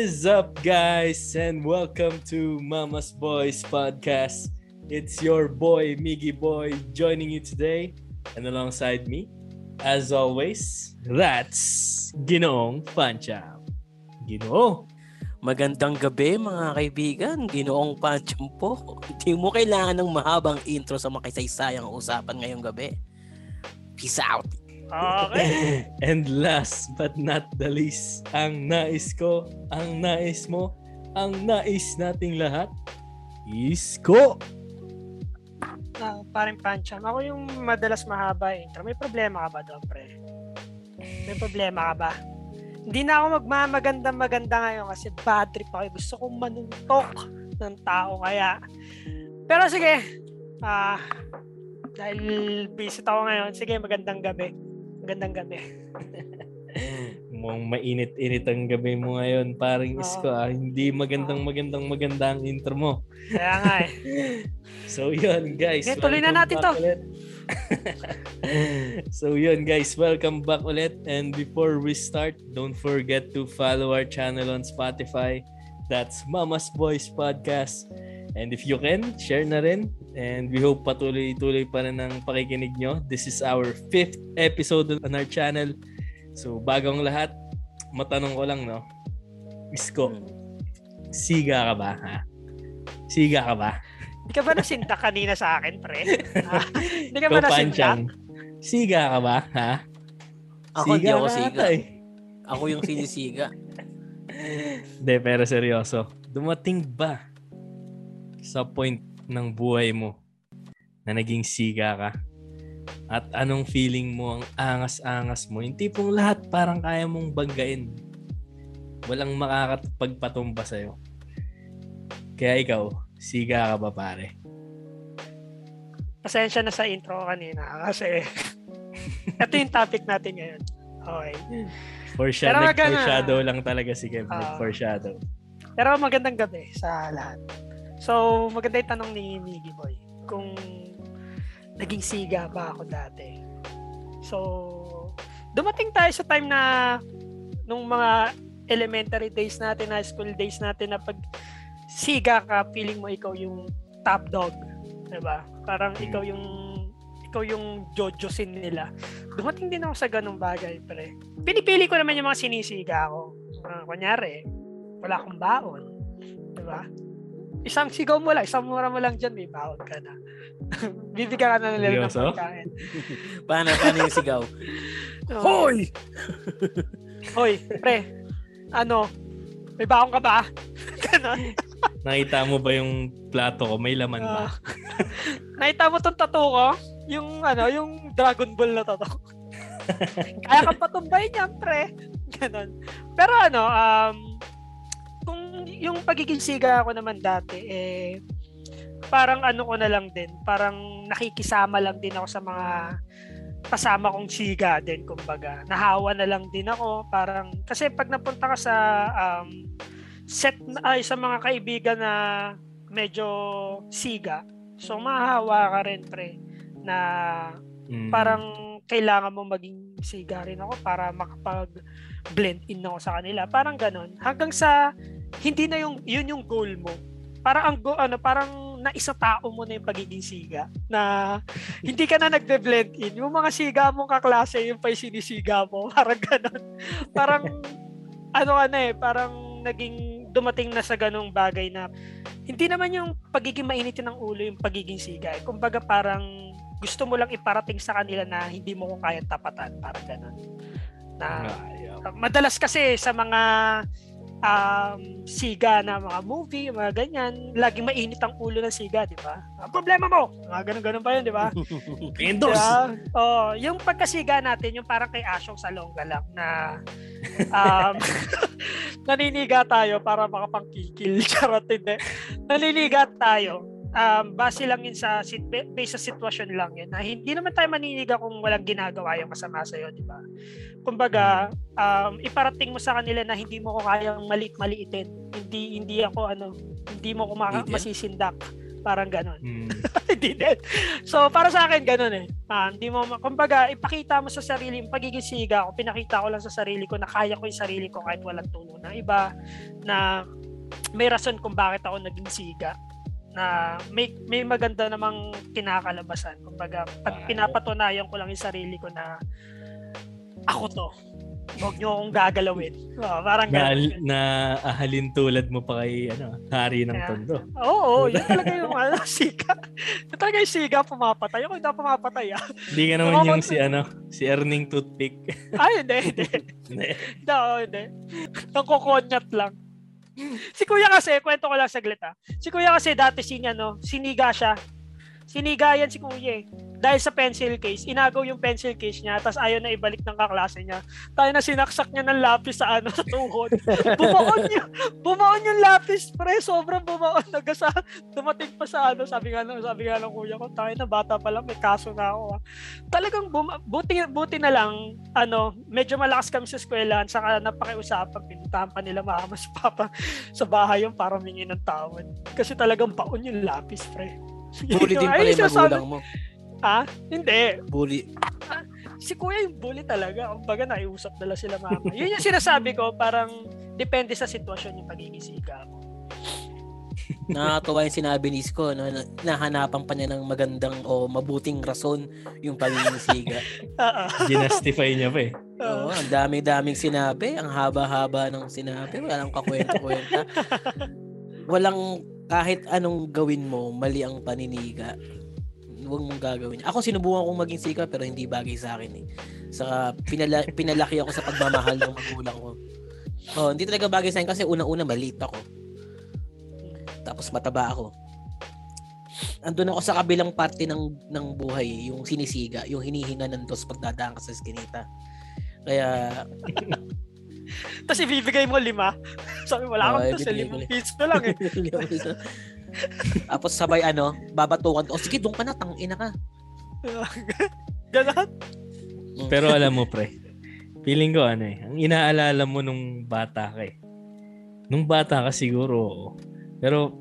is up, guys, and welcome to Mama's Boys podcast. It's your boy, Miggy Boy, joining you today, and alongside me, as always, that's Ginoong Pancha. Ginoo, Magandang gabi mga kaibigan, ginoong pancham po. Hindi mo kailangan ng mahabang intro sa makasaysayang usapan ngayong gabi. Peace out! Okay. And last but not the least, ang nais ko, ang nais mo, ang nais nating lahat, is ko. Ah, paring pancham. Ako yung madalas mahaba eh. intro. May problema ka ba doon, pre? May problema ka ba? Hindi na ako magmamaganda maganda ngayon kasi bad trip ako. Gusto kong manuntok ng tao kaya. Pero sige. Ah, dahil visit ako ngayon. Sige, magandang gabi. Magandang gabi. Mukhang mainit-init ang gabi mo ngayon, paring Oo. isko. Ah. Hindi magandang magandang maganda ang intro mo. Kaya nga eh. So yun guys. Okay, tuloy na natin to. so yun guys, welcome back ulit. And before we start, don't forget to follow our channel on Spotify. That's Mama's Boys Podcast. And if you can, share na rin. And we hope patuloy-tuloy pa rin ang pakikinig nyo. This is our fifth episode on our channel. So bagong lahat, matanong ko lang no. Isko, siga ka ba? Ha? Siga ka ba? Hindi ka ba nasinta kanina sa akin, pre? Hindi ka ba nasinta? Panchang, Siga ka ba? Ha? Ako hindi ako siga. ata eh. Ako yung sinisiga. Hindi, pero seryoso. Dumating ba sa point ng buhay mo na naging siga ka? At anong feeling mo ang angas-angas mo? Yung tipong lahat parang kaya mong banggain. Walang makakapagpatumba sa'yo. Kaya ikaw, siga ka ba pare? Pasensya na sa intro kanina kasi ito yung topic natin ngayon. Okay. Foreshadow, Pero na. foreshadow lang talaga si Kev. Ah. foreshadow. Pero magandang gabi sa lahat. So, maganda yung tanong ni Miggy Boy. Kung naging siga ba ako dati. So, dumating tayo sa time na nung mga elementary days natin, high school days natin na pag siga ka, feeling mo ikaw yung top dog. 'Di ba? Parang Hmm. ikaw yung ikaw yung jojosin nila. Dumating din ako sa ganung bagay, pre. Pinipili ko naman yung mga sinisiga ko. Uh, kunyari, wala akong baon. Di ba? Isang sigaw mo lang, isang mura mo lang dyan, may baon ka na. Bibigyan ka na nila ng pagkain. Paano, paano yung sigaw? Hoy! Hoy, pre, ano, may baon ka ba? Ganon. Nakita mo ba yung plato ko? May laman ba? Ah. nakita mo tong tattoo ko? Yung, ano, yung Dragon Ball na tattoo. Kaya ka patumbay niyan, pre. Ganon. Pero ano, um, yung pagiging siga ako naman dati, eh, parang ano ko na lang din, parang nakikisama lang din ako sa mga kasama kong siga din, kumbaga. Nahawa na lang din ako, parang, kasi pag napunta ka sa um, set, ay sa mga kaibigan na medyo siga, so mahahawa ka rin, pre, na Mm. parang kailangan mo maging siga rin ako para makapag blend in ako sa kanila. Parang ganon. Hanggang sa hindi na yung yun yung goal mo. Parang ang go, ano, parang naisa tao mo na yung pagiging siga na hindi ka na nagbe-blend in. Yung mga siga mong kaklase, yung pa yung sinisiga mo. Parang ganon. Parang ano ka na eh, parang naging dumating na sa ganong bagay na hindi naman yung pagiging mainitin ng ulo yung pagiging siga. Eh. Kumbaga parang gusto mo lang iparating sa kanila na hindi mo ko kaya tapatan. Parang ganon. Na madalas kasi sa mga um, siga na mga movie, mga ganyan, laging mainit ang ulo ng siga, di ba? Ang problema mo! Mga ganun-ganun pa yun, di ba? Endorse! Diba? Oh, yung pagkasiga natin, yung parang kay Asyong Salonga lang na um, naniniga tayo para makapangkikil. Charot, hindi. Naniniga tayo. Um, base lang yun sa, based sa sitwasyon lang yun. Na hindi naman tayo maniniga kung walang ginagawa yung masama sa'yo, di ba? Kumbaga, um, iparating mo sa kanila na hindi mo ko kayang maliit-maliitin. Hindi, hindi ako, ano, hindi mo ko maka- masisindak. Parang ganon. Mm. So, para sa akin, ganun eh. Ah, hindi mo, kumbaga, ipakita mo sa sarili, yung pagiging siga ko, pinakita ko lang sa sarili ko na kaya ko yung sarili ko kahit walang tulong ng iba, na may rason kung bakit ako naging siga na may may maganda namang kinakalabasan. Kumbaga, pag pinapatunayan ko lang yung sarili ko na ako to. Huwag niyo akong gagalawin. Ah, parang Na, ganun. na ahalin tulad mo pa kay ano, hari ng Kaya- tondo. Oo, yun talaga yung ano, siga. Yun talaga yung siga pumapatay. Ako hindi pumapatay ah. Hindi ka naman yung si ano, si Erning Toothpick. Ay, hindi, hindi. Hindi. Oo, hindi. Nangkukonyat lang. Si kuya kasi, kwento ko lang saglit ah. Si kuya kasi dati si ano, siniga siya. Siniga yan si kuya eh. Dahil sa pencil case, inagaw yung pencil case niya, tapos ayaw na ibalik ng kaklase niya. Tayo na sinaksak niya ng lapis sa ano, sa tuhod. Bumaon yung, bumaon yung lapis, pre. Sobrang bumaon. Nagasa, dumating pa sa ano, sabi nga, ng- sabi nga ng kuya ko, tayo na bata pa lang, may kaso na ako. ah." Talagang buma, buti, buti na lang, ano, medyo malakas kami sa eskwelahan, saka napakiusapan, pinuntahan pa nila mama si papa sa bahay yung para mingi ng tawad. Kasi talagang baon yung lapis, pre. Bully din pala yung magulang mo. Ha? Hindi. Bully. Si kuya yung bully talaga. Kumbaga, naiusap nila sila mama. Yun yung sinasabi ko, parang depende sa sitwasyon yung pagiging siga mo. Nakakatuwa yung sinabi ni Isko, no, na, nahanapan pa niya ng magandang o mabuting rason yung pagiging siga. Ginastify niya pa eh. Oo, ang dami-daming sinabi, ang haba-haba ng sinabi, walang kakwenta-kwenta. Walang kahit anong gawin mo, mali ang paniniga. Huwag mong gagawin. Ako sinubukan kong maging siga pero hindi bagay sa akin eh. Saka pinala, pinalaki ako sa pagmamahal ng magulang ko. Oh, hindi talaga bagay sa akin kasi una-una maliit ako. Tapos mataba ako. Andun ako sa kabilang parte ng ng buhay, yung sinisiga, yung hinihinga ng dos pag dadaan ka sa eskinita. Kaya Tapos ibibigay mo lima. Sabi, wala akong to sa limang li- piso lang eh. Tapos sabay ano, babatukan. O sige, doon ka na, tangina ka. Ganon. Pero alam mo pre, feeling ko ano eh, ang inaalala mo nung bata ka eh. Nung bata ka siguro, oo. Pero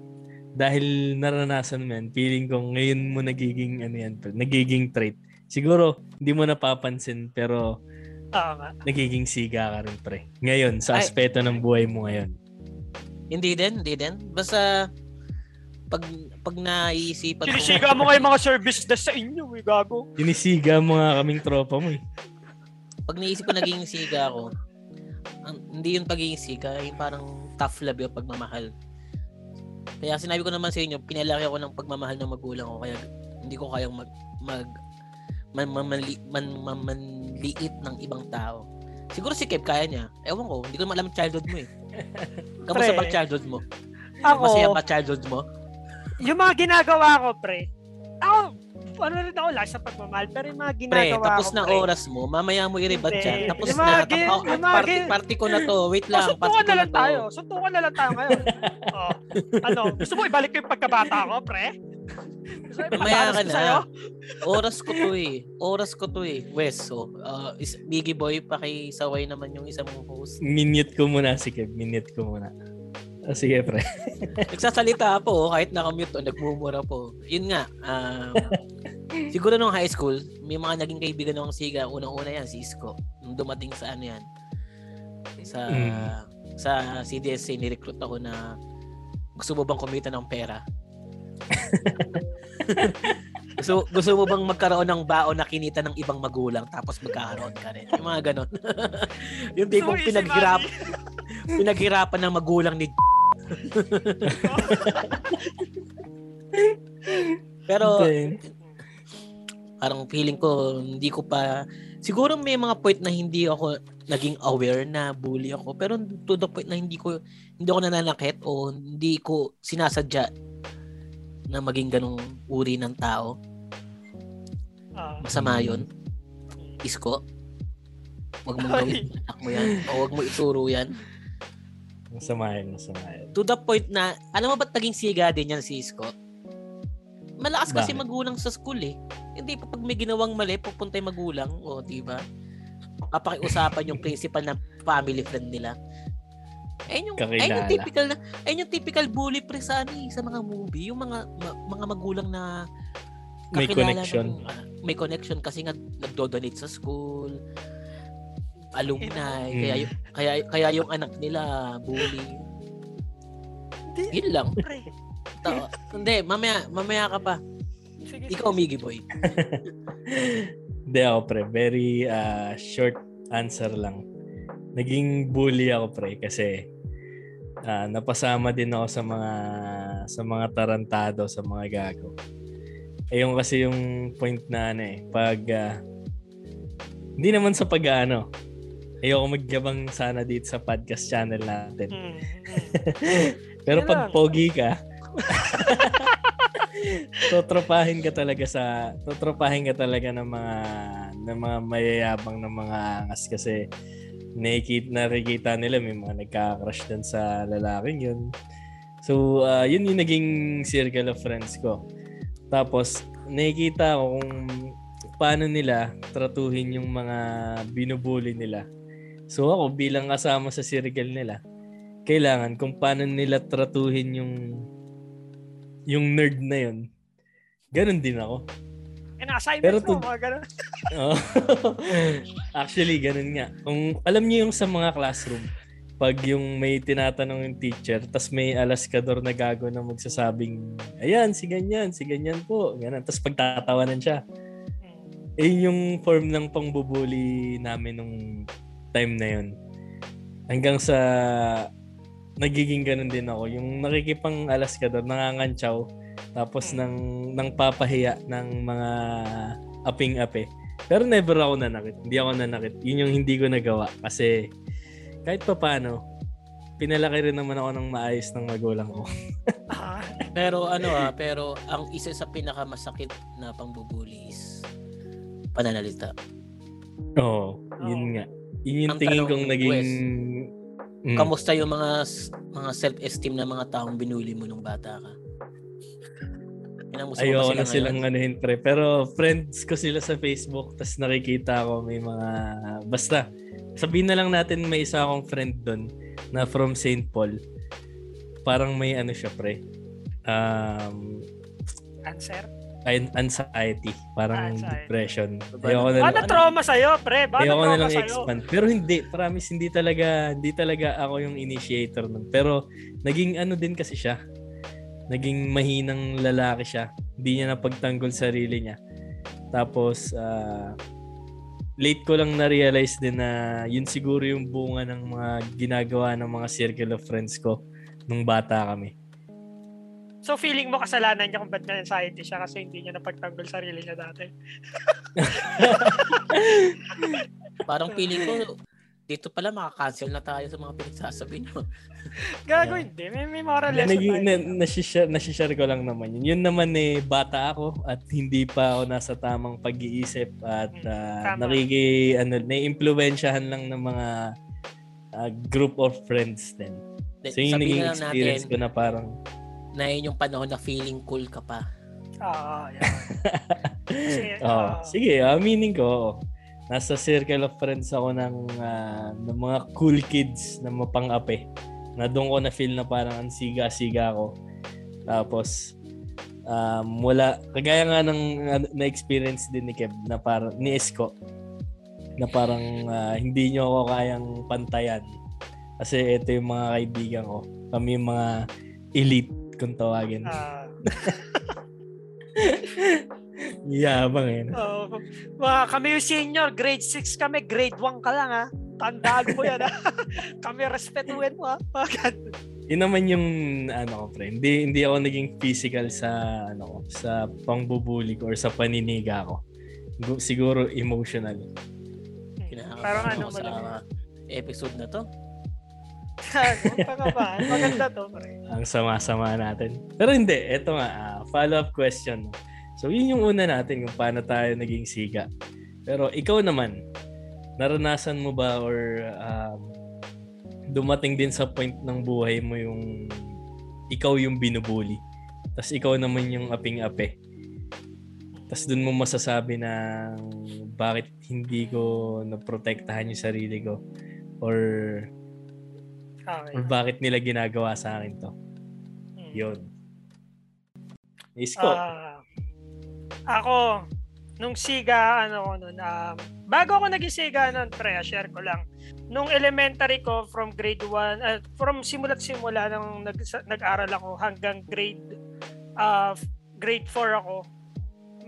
dahil naranasan mo yan, feeling ko ngayon mo nagiging ano yan, pre, nagiging trait. Siguro hindi mo napapansin pero Oo nga. nagiging siga ka rin pre. Ngayon, sa Ay. aspeto ng buhay mo ngayon. Hindi din, hindi din. Basta pag pag naisipan ko, Sinisiga mo kayo mga service desk sa inyo eh, gago. Sinisiga mo nga kaming tropa mo eh. pag naisip ko naging siga ako, ang- hindi yung pagiging siga, yung parang tough love yung pagmamahal. Kaya sinabi ko naman sa inyo, pinalaki ako ng pagmamahal ng magulang ko kaya hindi ko kayang mag mag man, man, manli- man, man- manliit ng ibang tao. Siguro si Kev kaya niya. Ewan ko, hindi ko naman alam childhood mo eh. Kamusta ba childhood mo? Ako, Masaya ba childhood mo? Yung mga ginagawa ko, pre. Ako, ano rin ako lang sa pagmamahal, pero yung mga Pre, ginagawa tapos ko, na pre, oras mo, mamaya mo Hindi. yan. Tapos Yung na, mga tapos, oh, yung mga party, gi- party ko na to. Wait Oh, lang, party suntukan na na lang tayo. Suntukan na lang tayo ngayon. oh, ano, gusto mo ibalik ko yung pagkabata ko, pre? Mamaya ka ko sa'yo? na. Oras ko to eh. Oras ko to eh. Wes, so, uh, is, Biggie Boy, pakisaway naman yung isang host. Minute ko muna si Kev. Minute ko muna. Ah, sige pre. Nagsasalita po, oh, kahit nakamute o nagmumura po. Yun nga, um, siguro nung high school, may mga naging kaibigan ng siga. Unang-una yan, si Isko. Nung dumating sa ano yan, sa Mm. sa CDSA, nirecruit ako na gusto mo bang kumita ng pera? gusto, gusto mo bang magkaroon ng baon na kinita ng ibang magulang tapos magkakaroon ka rin? Yung mga ganon. yung tipong easy pinaghirap, pinaghirapan ng magulang ni Pero Then, parang feeling ko hindi ko pa siguro may mga point na hindi ako naging aware na bully ako pero to the point na hindi ko hindi ako nananakit o hindi ko sinasadya na maging ganong uri ng tao. Ah. masama yun. Isko. Wag mo gawin. Anak mo yan. O wag mo ituro yan masama yan, masama yan. to the point na alam mo ba't naging siga din yan si isko malakas kasi Bakit? magulang sa school eh hindi pa pag may ginawang mali pupunta yung magulang o di ba kapakiusapan yung principal na family friend nila ayun yung, ayun yung Kakilala. typical na ayun yung typical bully pre sa ano eh, sa mga movie yung mga ma- mga magulang na May kakilala connection. ng, ah, may connection kasi nga nagdo-donate sa school, alumni, kaya, yung, kaya, kaya yung anak nila bully. Hindi, Yun lang. pre. Ta- hindi, mamaya, mamaya ka pa. Sige, Ikaw. Miggy Boy. Hindi ako pre, very ah, short answer lang. Naging bully ako pre kasi ah, napasama din ako sa mga sa mga tarantado, sa mga gago. Eh yung kasi yung point na ano eh, pag ah, hindi naman sa pag-ano, ayoko magyabang sana dito sa podcast channel natin. Mm. Pero pag pogi ka, totropahin ka talaga sa totropahin ka talaga ng mga ng mga mayayabang ng mga angas kasi nakikita, nakikita nila may mga nagka-crush dun sa lalaking yun. So, ah, yun yung naging circle of friends ko. Tapos, nakikita ko kung paano nila tratuhin yung mga binubuli nila. So, ako bilang kasama sa circle nila, kailangan kung paano nila tratuhin yung yung nerd na yun. Ganon din ako. Eh, na-assignments Pero mo, to- mga ganun. Actually, ganun nga. Kung alam niyo yung sa mga classroom, pag yung may tinatanong yung teacher, tas may alaskador na gago na magsasabing, ayan, si ganyan, si ganyan po. Ganun. Tapos pagtatawanan siya. Mm. Eh, yung form ng pangbubuli namin nung time na yun. Hanggang sa nagiging ganun din ako. Yung nakikipang alaskador, nangangantsaw, tapos nang, nang papahiya ng mga aping-ape. Pero never ako nanakit. Hindi ako nanakit. Yun yung hindi ko nagawa. Kasi kahit pa paano, pinalaki rin naman ako ng maayos ng magulang ko. Ah, Pero ano ah, pero ang isa sa pinakamasakit na pangbubuli is pananalita. Oo, yun Oo. nga. Yun yung tingin kong naging... Mm. Kamusta yung mga mga self-esteem na mga taong binuli mo nung bata ka? Ayoko sila na ngayon? silang anuhin pre. Pero friends ko sila sa Facebook. Tapos nakikita ko may mga... Basta, sabihin na lang natin may isa akong friend doon na from St. Paul. Parang may ano siya pre. Um, answer. An- anxiety. Parang Anxiety. depression. Ayoko na Ano lang, trauma sa'yo, pre? Ba, ayoko na lang expand. Pero hindi, promise, hindi talaga, hindi talaga ako yung initiator nun. Pero, naging ano din kasi siya. Naging mahinang lalaki siya. Hindi niya napagtanggol sarili niya. Tapos, ah, late ko lang na-realize din na yun siguro yung bunga ng mga ginagawa ng mga circle of friends ko nung bata kami. So feeling mo kasalanan niya kung ba't na-anxiety siya kasi hindi niya napagtanggol sarili niya dati. Parang feeling ko dito pala makakancel na tayo sa mga pinagsasabi niyo. Gago Yeah. hindi. May, may moral Na, lesson naging, tayo. na, nasishare, nasishare ko lang naman yun. Yun naman eh, bata ako at hindi pa ako nasa tamang pag-iisip at Mm, uh, tama. nakiki, ano, naiimpluwensyahan lang ng mga uh, group of friends din. So yung naging experience natin ko na parang, na yun yung panahon na feeling cool ka pa. Oo, yan. Kasi, oh, ah, sige, aminin ko, oo. nasa circle of friends ako ng, ah, ng mga cool kids na mapang-ape. Na doon ko na feel na parang ang siga-siga ako. Tapos, um, wala, kagaya nga ng na-experience din ni Kev, na parang, ni Esko, na parang ah, hindi nyo ako kayang pantayan. Kasi ito yung mga kaibigan ko. Kami yung mga elite kung tawagin. ah, Yabang eh. no? oh, mga kami yung senior, grade 6 kami, grade 1 ka lang ha. Tandaan mo yan ha. kami respetuhin mo ha. Yun naman yung ano ko pre. Hindi hindi ako naging physical sa ano ko, sa pangbubuli ko or sa paniniga ko. Gu- Siguro emotional. Parang ano mo lang. sa episode na to. Gago, tanga ba? Maganda to. Ang sama-sama natin. Pero hindi, eto nga, ah, follow-up question. So yun yung una natin kung paano tayo naging siga. Pero ikaw naman, naranasan mo ba or um, dumating din sa point ng buhay mo yung ikaw yung binubuli. Tapos ikaw naman yung aping-ape. Tapos dun mo masasabi na bakit hindi ko naprotektahan yung sarili ko or Okay. or bakit nila ginagawa sa akin to. Hmm. Yun. Isko. Ah, Ako, nung siga, ano ko nun, um, bago ako naging siga nun, pre, share ko lang. Nung elementary ko, from grade 1, uh, from simula't simula nung nag, nag-aral ako hanggang grade uh, grade 4 ako,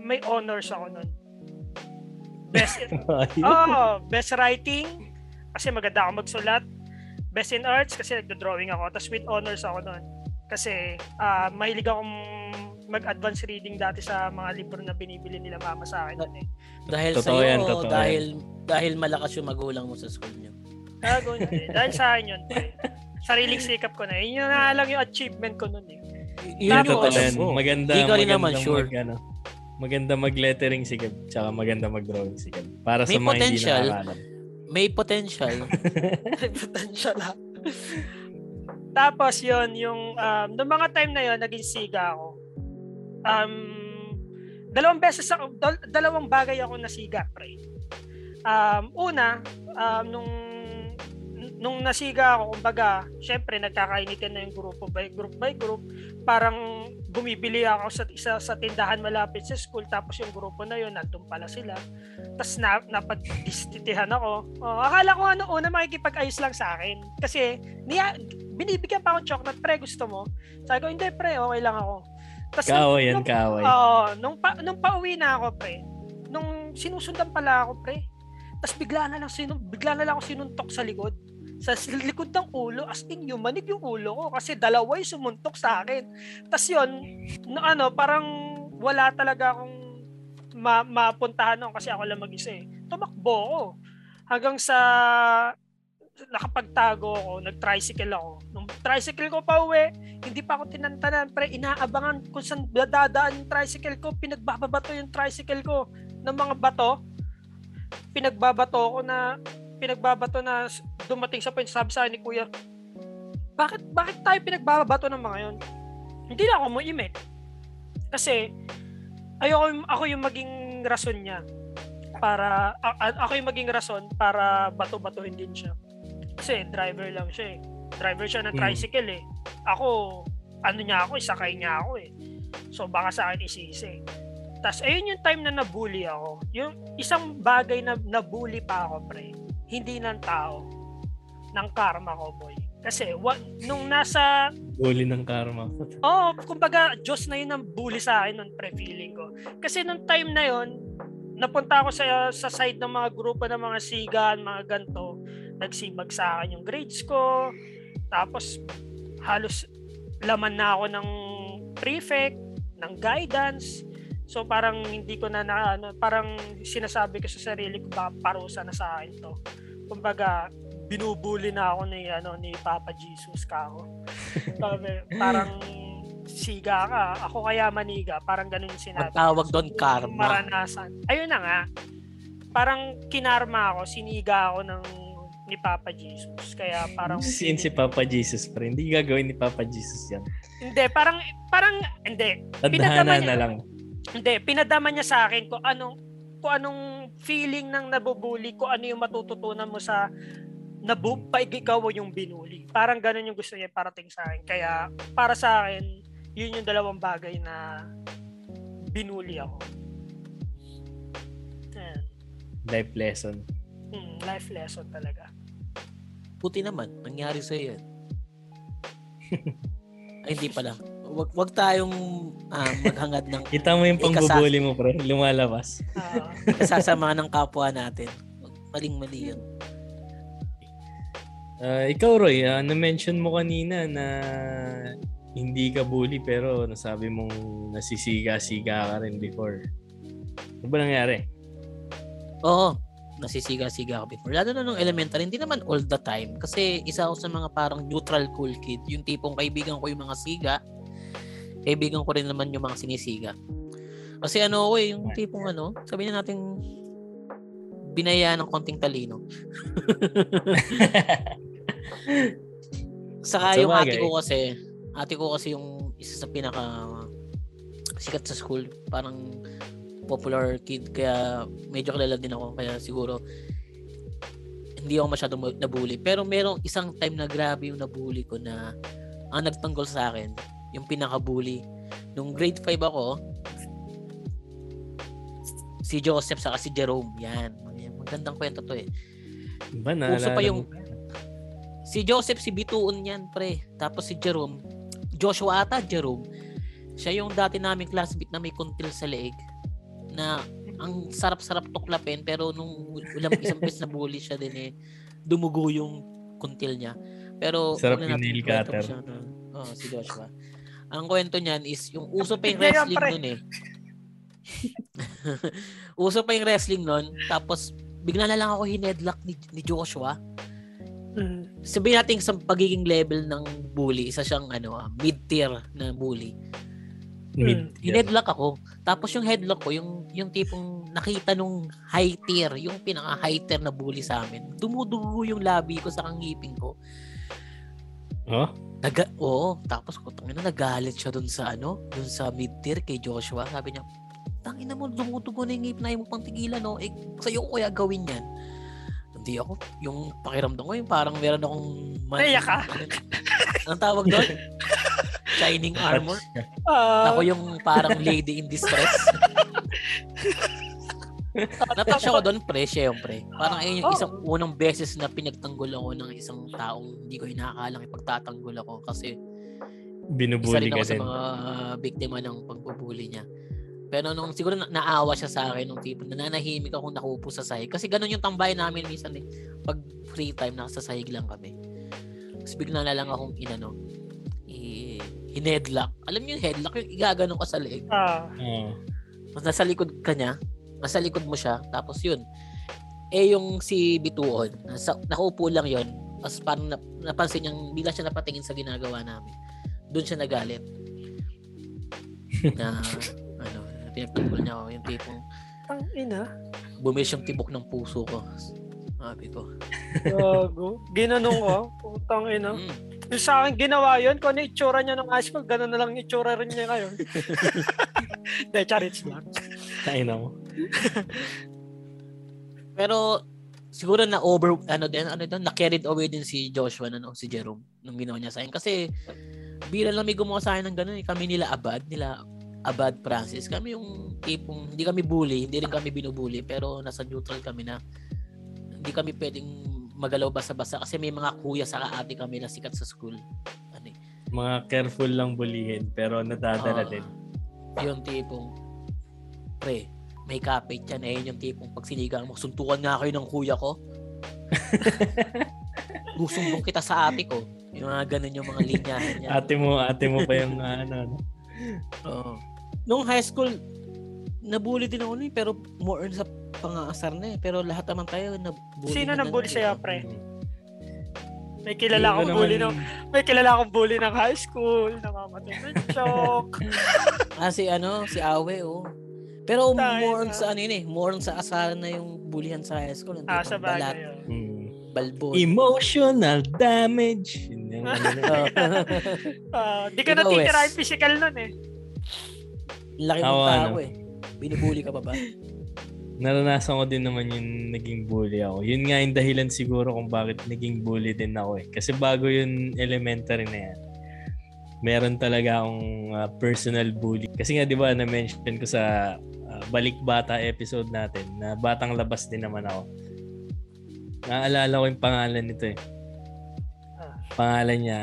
may honors ako nun. Best oh, best writing, kasi maganda ako magsulat. Best in arts, kasi nagdo-drawing ako. Tapos with honors ako nun. Kasi uh, mahilig akong mag-advance reading dati sa mga libro na binibili nila mama sa akin. Eh. Dahil sa iyo, dahil, yan. dahil malakas yung magulang mo sa school niyo. Gago niya eh. Dahil sa akin yun. Eh. Sariling sikap ko na. Yun yung lang yung achievement ko nun eh. Yun yung alam mo. Maganda, Di ka rin naman sure. Mag, ano, maganda mag-lettering si Gab, tsaka maganda mag-drawing si Gab. Para may sa mga potential, hindi nakakalam. May potential. may potential ha. Tapos yon yung um, noong mga time na yon naging siga ako um, dalawang beses ako, dal- dalawang bagay ako nasiga, pre. Um, una, um, nung nung nasiga ako, kumbaga, syempre nagkakainitin na yung grupo by group by group. Parang bumibili ako sa isa sa tindahan malapit sa school tapos yung grupo na yun nandun pala sila. Tapos na, napagdistitihan ako. Oh, akala ko ano una makikipag-ayos lang sa akin. Kasi niya, binibigyan pa ako chocolate, pre, gusto mo? Sabi ko, hindi pre, okay lang ako. Tas kaaway yan, kaaway. Oo, nung, pa, nung pauwi na ako, pre, nung sinusundan pala ako, pre, tapos bigla na lang sinu bigla na lang ako sinuntok sa likod. Sa likod ng ulo, as in yung manig yung ulo ko kasi dalawa yung sumuntok sa akin. Tapos yun, no, ano, parang wala talaga akong ma- mapuntahan nun kasi ako lang mag-isa eh. Tumakbo ako. Hanggang sa nakapagtago ako, nag-tricycle ako. Nung tricycle ko pa uwi, hindi pa ako tinantanan, pre, inaabangan kung saan dadaan yung tricycle ko, pinagbababato yung tricycle ko ng mga bato. Pinagbabato ko na, pinagbabato na dumating sa point, sabi sa ni kuya, bakit, bakit tayo pinagbabato ng mga yon? Hindi na ako muimik. Kasi, ayoko, ako yung maging rason niya para a- ako yung maging rason para bato-batuhin din siya. Kasi driver lang siya eh. Driver siya ng hmm. tricycle eh. Ako, ano niya ako, isakay niya ako eh. So baka sa akin isisi. Tapos ayun yung time na nabully ako. Yung isang bagay na nabully pa ako pre. Hindi ng tao. Ng karma ko boy. Kasi wa, nung nasa... Bully ng karma. Oo, oh, kumbaga Diyos na yun ang bully sa akin nung pre-feeling ko. Kasi nung time na yon napunta ako sa sa side ng mga grupo ng mga sigan, mga ganto nagsibag sa akin yung grades ko. Tapos halos laman na ako ng prefect, ng guidance. So parang hindi ko na, na ano, parang sinasabi ko sa sarili ko ba parusa na sa akin to. Kumbaga binubuli na ako ni ano ni Papa Jesus ka ako. parang siga ka, ako kaya maniga, parang ganun yung sinabi. Ang tawag doon karma. Maranasan. Ayun na nga. Parang kinarma ako, siniga ako ng ni Papa Jesus. Kaya parang... Sin si Papa Jesus, pero hindi gagawin ni Papa Jesus yan. Hindi, parang, parang, hindi. Tadhana na lang. Hindi, pinadama niya sa akin kung anong, kung anong feeling ng nabubuli, kung ano yung matututunan mo sa nabu pa ikaw yung binuli. Parang ganun yung gusto niya parating sa akin. Kaya para sa akin, yun yung dalawang bagay na binuli ako. Ayan. Life lesson. Hmm, life lesson talaga. Buti naman, nangyari sa yan. Ay, hindi pala. Wag, wag tayong uh, maghangad ng Kita mo yung pangbubuli mo, pre. Lumalabas. Uh, kasasama ng kapwa natin. Maling-mali yun. Uh, ikaw, Roy, uh, na-mention mo kanina na hindi ka bully pero nasabi mong nasisiga-siga ka rin before. Ano ba nangyari? Oo nasisiga-siga ako before. Lalo na nung elementary, hindi naman all the time. Kasi isa ako sa mga parang neutral cool kid. Yung tipong kaibigan ko yung mga siga, kaibigan ko rin naman yung mga sinisiga. Kasi ano ako eh, yung tipong ano, sabihin na natin binaya ng konting talino. Saka yung ate ko kasi, ate ko kasi yung isa sa pinaka sikat sa school. Parang popular kid kaya medyo kilala din ako kaya siguro hindi ako masyadong nabully. Pero merong isang time na grabe yung nabully ko na ang nagtanggol sa akin, yung pinaka-bully. Nung grade 5 ako, Si Joseph saka si Jerome. Yan. Magandang kwento to eh. Ba, Uso pa yung-? Si Joseph, si Bituon yan, pre. Tapos si Jerome, Joshua ata, Jerome. Siya yung dati naming classmate na may kuntil sa leeg. Na ang sarap-sarap tuklapin pero nung ulam isang beses na bully siya din eh, dumugo yung kuntil niya. Pero Sarap yung nail cutter. siya na- Oo, si Joshua. Ang kwento niyan is yung uso pa yung wrestling nun eh. uso pa yung wrestling nun. Tapos bigla na lang ako hinedlock ni, ni Joshua Mm. sabihin natin sa pagiging level ng bully, isa siyang ano, ah, mid-tier na bully. Mid. Hinedlock ako. Tapos yung headlock ko, yung yung tipong nakita nung high tier, yung pinaka high tier na bully sa amin. Dumudugo yung labi ko sa kangipin ko. Oh? Naga, oo, tapos ko tangina nagalit siya dun sa ano, dun sa mid-tier kay Joshua. Sabi niya, tangina mo, dumudugo na yung ngipin na mo pang tigilan, no? Eh, sa'yo ko kaya gawin yan. Hindi ako, yung pakiramdam ko, yung parang meron akong... Naiyak ka? Ang tawag doon? Shining armor. Ah, Ako yung parang lady in distress. Natouch ako doon, pre, syempre. Parang ayun yung Oh. isang unang beses na pinagtanggol ako ng isang taong hindi ko inakakalang ipagtatanggol ako kasi isa Binubuli rin ka ako sa din. mga biktima ng pagbubuli niya. Pero nung siguro na, naawa siya sa akin nung tipo nananahimik akong nakupo sa sahig. Kasi ganun yung tambay namin minsan eh. Pag free time, nasa sahig lang kami. Tapos bigla na lang akong inano, i hinedlock. Alam niyo yung headlock, yung igaganon ka sa leeg. ah, Oo. Tapos nasa likod ka niya, nasa likod mo siya, tapos yun. Eh yung si Bituon, nasa, nakaupo lang yun. Tapos parang nap, napansin niyang, bila siya napatingin sa ginagawa namin. Doon siya nagalit. na, ano, pinagtanggol niya ako, yung tipong ang ina. bumis yung tibok ng puso ko. Sabi ko. Gago. Ginanong ko. Putang ina. Mm, Yung sa akin ginawa yun, kung ano itsura niya nung high school, ganun na lang itsura rin niya ngayon. De, charits lang. Kain mo. Pero siguro na over ano din ano din na carried away din si Joshua na no, si Jerome nung ginawa niya sa akin kasi bira lang may gumawa sa akin ng ganun eh. kami nila Abad nila Abad Francis kami yung tipong hindi kami bully hindi rin kami binubuli pero nasa neutral kami na hindi kami pwedeng magalaw basta-basta kasi may mga kuya sa ate kami na sikat sa school ano eh, Mga careful lang bulihin pero nadadala Ah, din. yung tipong pre may kapit yan eh yung tipong pag sinigang mo suntukan nga kayo ng kuya ko susumbong kita sa ate ko yung mga ganun yung mga linyahan niya Ate mo, ate mo pa yung ah, ano. ano. Oo. nung high school nabully din ako nun eh, pero more on sa pangaasar na eh pero lahat naman tayo nabully Sino na nang bully ganun, sa'yo, eh. pre? May kilala akong bully no. May kilala akong bully ng high school. Namamatay ng choke. ah si ano si Awe oh pero Tayo more on na. sa ano yun eh more on sa asaran na yung bullyhan sa high school Ah, sa balat bagay. yun. Mm. balbon Emotional damage. Na. Ah, di ka Ikaw, natitirahin Wes. physical nun eh. Laki mong tao ano? eh. Binubuli ka pa ba? Naranasan ko din naman yung naging bully ako. Yun nga yung dahilan siguro kung bakit naging bully din ako eh. Kasi bago yung elementary na yan, meron talaga akong ah, personal bully. Kasi nga 'di ba na-mention ko sa ah, Balik Bata episode natin na batang labas din naman ako. Naalala ko yung pangalan nito eh. Ah. Pangalan niya,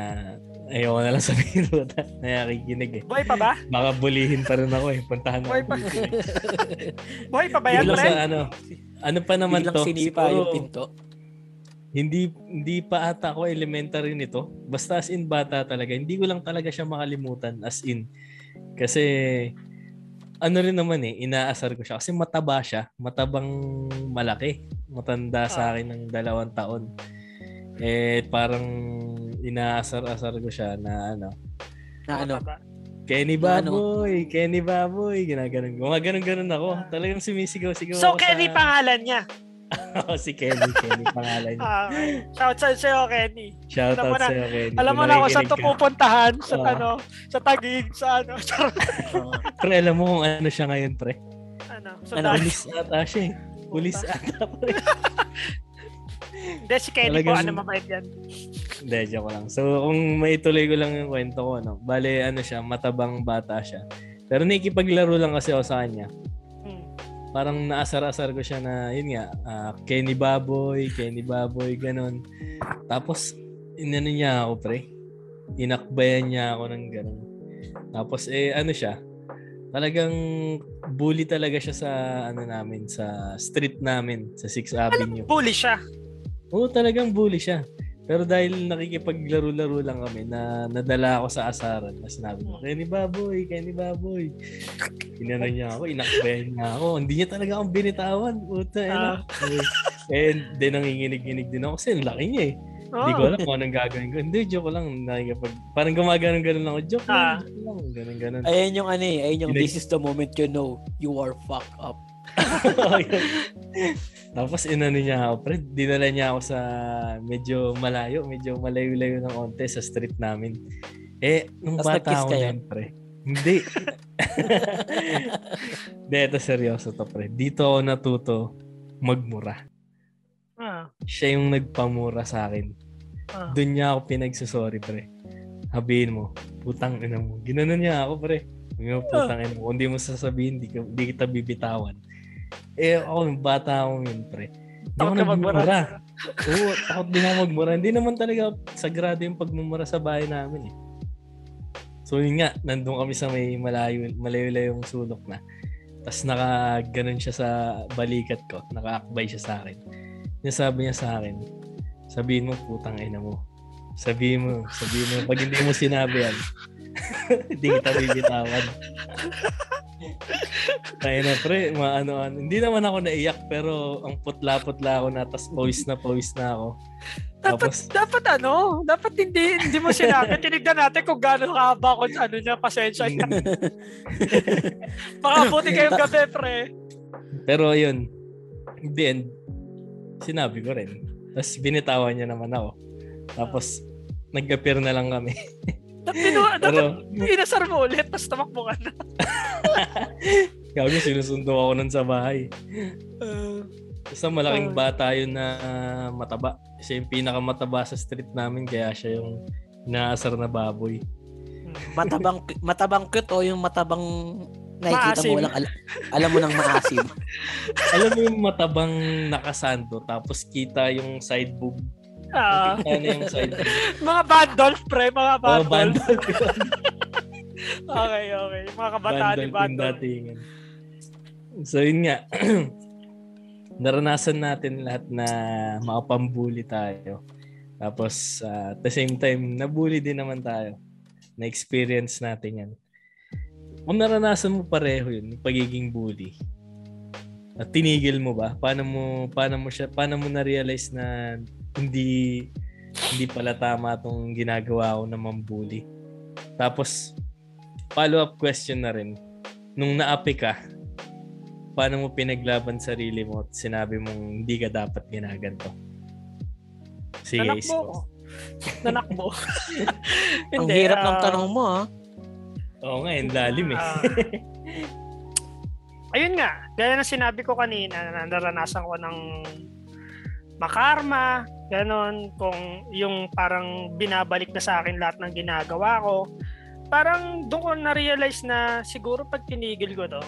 ayoko na lang sabihin ko na nakikinig eh. Buhay pa ba? Baka bulihin pa rin ako eh. Puntahan Buhay ako. pa. Buhay pa ba yan, Yun lang pre? sa ano. Ano pa naman Biglang to? sinipa yung pinto. hindi hindi pa ata ako elementary nito. Basta as in bata talaga. Hindi ko lang talaga siya makalimutan as in. Kasi ano rin naman eh, inaasar ko siya. Kasi mataba siya. Matabang malaki. Matanda sa akin ng dalawang taon. Eh, parang inaasar-asar ko siya na ano. Na ano? Kenny ano? Baboy, Kenny Baboy, ginaganon ganun-ganun ako. Talagang sumisigaw-sigaw So, ako Kenny sa... pangalan niya. Oo, si Kenny, Kenny pangalan niya. Okay. Shout out sa'yo, Kenny. Shout out na- sa'yo, Kenny. Alam mo na kung saan to pupuntahan. Sa, Ah. ano, sa Taguig, sa ano. Oo. Pre, alam mo kung ano siya ngayon, pre? ano, sa Ano. Pulis ata siya eh. Pulis ata, pre. Hindi, si Kenny po, Talagang- ano mabait yan. Hindi, joke lang. So, kung maituloy ko lang yung kwento ko, no? Bale, ano siya, matabang bata siya. Pero nakikipaglaro lang kasi ako sa kanya. Hmm. parang naasar-asar ko siya na, yun nga, ah, Kenny Baboy, Kenny Baboy, ganun. Tapos, inano niya ako, pre. Inakbayan niya ako ng ganun. Tapos, eh, ano siya, talagang bully talaga siya sa, ano namin, sa street namin, sa 6th Avenue. Bully siya. Oo, talagang bully siya. Pero dahil nakikipaglaro-laro lang kami, na nadala ako sa asaran. Na sinabi ko, Kenny Baboy, Kenny Baboy. Inano niya ako, inakbayan niya ako. Hindi niya talaga akong binitawan. Puta, Ah. eh. And then nanginginig-ginig din ako kasi ang laki niya eh. Hindi ko Oh. alam kung anong gagawin ko. Hindi, joke lang. Nakikipag, parang gumaganon-ganon lang ako. Joke Ah. lang. Ganon-ganon. Ayan yung ano eh, ayan yung this is the moment you know you are fucked up. Tapos inano niya ako, pre, dinala niya ako sa medyo malayo, medyo malayo-layo ng onte sa street namin. Eh, nung Tapos bata ako yan, pre. Hindi. Hindi, ito seryoso to, pre. Dito ako natuto magmura. Ah. Siya yung nagpamura sa akin. Ah. Doon niya ako pinagsusorry, pre. Habihin mo, putang ina mo. Ginanon niya ako, pre. Huwag mo, putang ina mo. Kung di mo sasabihin, di, ka, di kita bibitawan. Eh, ako, nung bata ako yun, pre. Hindi ako nagmumura. Oo, takot din ako magmura. Hindi naman talaga sagrado yung pagmumura sa bahay namin eh. So yun nga, nandun kami sa may malayo, malayo-layong sulok na. Tapos naka ganun siya sa balikat ko. Nakaakbay siya sa akin. Yung sabi niya sa akin, sabihin mo putang ina mo. Sabihin mo, sabihin mo. Pag hindi mo sinabi yan, hindi kita bibitawan. Kaya na pre, maano ano. Hindi naman ako naiyak pero ang putla-putla ako na tapos pawis na pawis na ako. Dapat, Tapos, dapat ano, dapat hindi, hindi mo sinabi. Tinignan natin kung gaano kahaba kung ano niya, pasensya niya. Baka buti kayong gabi, pre. pero yun, in the end, sinabi ko rin. Tapos binitawan niya naman ako. Tapos, nag-appear na lang kami. Pinu, dapat Pero, inasar mo ulit, tapos tamakbo ka na. gago, sinusundo ako nun sa bahay. Uh, Basta malaking Oh. bata yun na mataba. Siya yung pinakamataba sa street namin, kaya siya yung inaasar na baboy. Matabang matabang cute o yung matabang nakikita Maasim. mo walang al- alam mo nang maasim. Alam mo yung matabang nakasando, tapos kita yung side boob. Ah, yung side mga bandolf, pre, mga Oh, bandolf. bandol. Okay, okay. Mga kabataan ni bandolf. datingan. So yun nga. Naranasan natin lahat na makapambuli tayo. Tapos uh, at the same time, nabully din naman tayo. Na-experience natin yan. Kung naranasan mo pareho yun, pagiging bully, at tinigil mo ba? Paano mo paano mo siya paano mo na-realize na hindi hindi pala tama tong ginagawa ko na mambully? Tapos follow-up question na rin. Nung naapi ka, paano mo pinaglaban sarili mo at sinabi mong hindi ka dapat ginaganto? Sige, Nanakbo ko. Nanakbo. Ang hirap ng ah, tanong mo ah. Oo nga, yung lalim eh. Ah. ayun nga, gaya ng sinabi ko kanina, na naranasan ko ng makarma, ganon, kung yung parang binabalik na sa akin lahat ng ginagawa ko, parang doon ko na-realize na siguro pag tinigil ko to,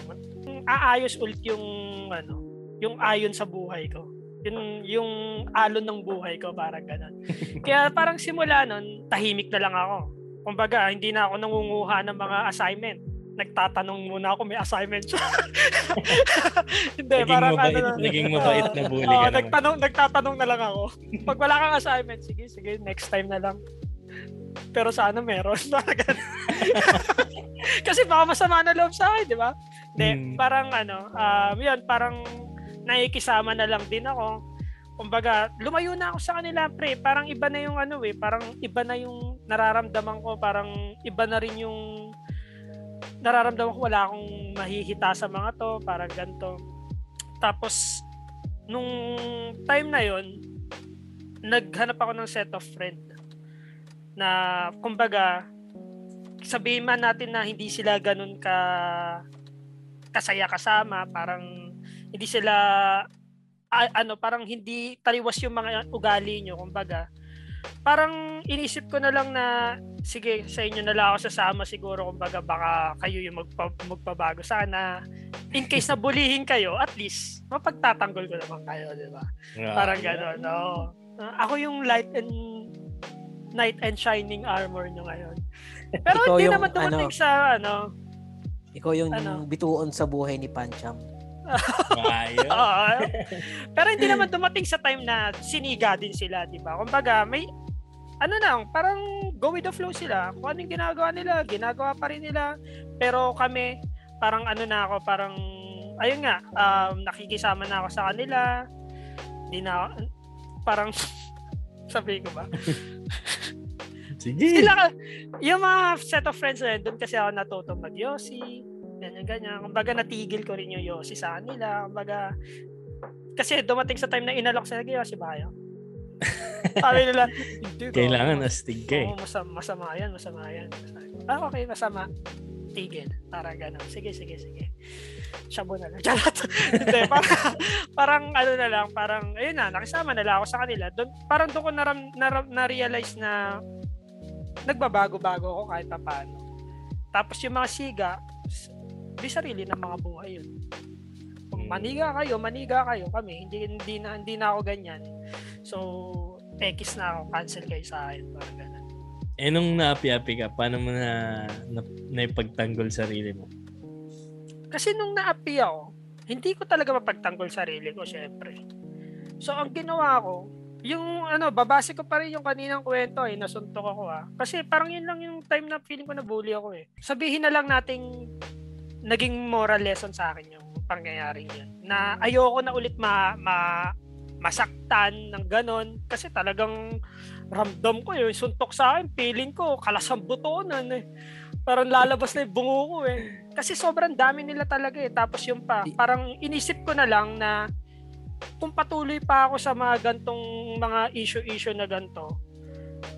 aayos ulit yung ano, yung ayon sa buhay ko. Yung, yung alon ng buhay ko, parang ganon. Kaya parang simula nun, tahimik na lang ako. Kumbaga, hindi na ako nangunguha ng mga assignment. Nagtatanong muna ako, may assignment siya. hindi, naging, parang mabait, ano, naging mabait na bully ka Oo, naman. nagtanong, nagtatanong na lang ako. Pag wala kang assignment, sige, sige, next time na lang. Pero sana meron. Parang ganun. Kasi baka masama na loob sa akin, di ba? Hindi, Hmm. parang ano, um, yun, parang nakikisama na lang din ako. Kumbaga, lumayo na ako sa kanila, pre. Parang iba na yung ano eh, parang iba na yung nararamdaman ko, parang iba na rin yung nararamdaman ko wala akong mahihita sa mga to, parang ganito. Tapos, nung time na yon naghanap ako ng set of friend na kumbaga sabihin man natin na hindi sila ganun ka kasaya kasama parang hindi sila a- ano parang hindi taliwas yung mga ugali nyo kumbaga parang inisip ko na lang na sige sa inyo na lang ako sasama siguro. Kumbaga baka kayo yung magpa, magpabago. Sana in case na bulihin kayo at least mapagtatanggol ko naman kayo di ba? Ah, parang gano'n no? Ah, ako yung light and knight and shining armor nyo ngayon. Pero Ikaw hindi yung naman dumating ano, sa ano? Ikaw yung Ano? bituon sa buhay ni Pancham. Oo. pero hindi naman dumating sa time na siniga din sila di ba kumbaga may ano lang, parang go with the flow sila. Kung anong ginagawa nila, ginagawa pa rin nila. Pero kami, parang ano na ako, parang, ayun nga, um, nakikisama na ako sa kanila. Hindi na, parang, sabi ko ba? Sige. Sila, yung mga set of friends na yun, doon kasi ako natutong mag-yosi. Ganyan, ganyan. Kumbaga, natigil ko rin yung yosi sa kanila. Kumbaga, kasi dumating sa time na inalok sila, yosi ba kayo? Sabi nila, hindi ko. Kailangan astig ka eh. Masama, masama yan, masama yan. Ah, okay, masama. Tigil. Para gano'n. Sige, sige, sige. Shabo na lang. Charot. Hindi, parang, parang ano na lang, parang, ayun na, nakisama na lang ako sa kanila. Doon, parang doon ko naram, naram, na-realize na nagbabago-bago ako kahit pa paano. Tapos yung mga siga, di sarili ng mga buhay yun. Kung maniga kayo, maniga kayo kami. Hindi, hindi, na, hindi na ako ganyan. So, tekis na ako. Cancel kayo sa akin. Parang ganun. Eh nung naapi-api ka, paano mo na, na naipagtanggol sarili mo? Kasi nung naapi ako, hindi ko talaga mapagtanggol sarili ko, syempre. So, ang ginawa ko, yung ano, babase ko pa rin yung kaninang kwento eh, nasuntok ako ah. Kasi parang yun lang yung time na feeling ko na bully ako eh. Sabihin na lang nating naging moral lesson sa akin yung pangyayaring yun. Na ayoko na ulit ma, ma masaktan ng ganon kasi talagang ramdam ko yung suntok sa akin, feeling ko kalasang butonan eh. Parang lalabas na yung bungo ko eh. Kasi sobrang dami nila talaga eh. Tapos yung pa, parang inisip ko na lang na kung patuloy pa ako sa mga gantong mga issue-issue na ganto,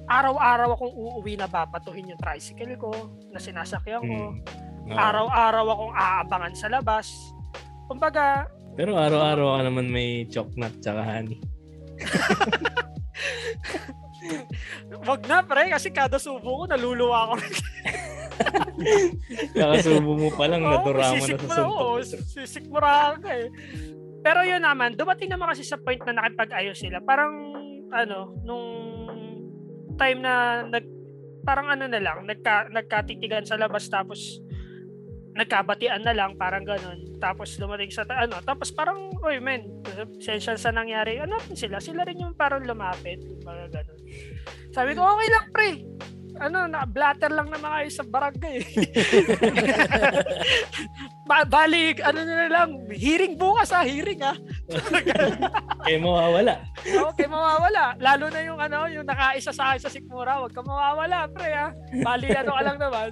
araw-araw akong uuwi na babatuhin yung tricycle ko na sinasakyan ko. Hmm. Oo. Araw-araw akong aabangan sa labas. Kumbaga, Pero araw-araw ka naman may choknut tsaka honey. wag na pre kasi kada subo ko naluluwa ako. Kakasubo mo pa lang, Oo, nadurama na sa suntok. Sisikmura ka eh. Pero yun naman, dumating naman kasi sa point na nakipag-ayos sila. Parang, ano, nung time na nag, parang ano na lang, nagka, nagkatitigan sa labas tapos nagkabatian na lang, parang ganun. Tapos dumating sa, ta- ano, tapos parang, oy men, sensya sa nangyari, ano sila? Sila rin yung parang lumapit, mga ganun. Sabi ko, okay lang pre, ano, na blatter lang naman kayo sa barangay. ba- balik, ano na lang, hearing bukas ha, hearing ha. Eh, mawawala. Okay, mawawala. Lalo na yung ano, yung nakaisa sa akin sa sikmura, wag ka mawawala, pre ha. Bali, ano ka lang naman,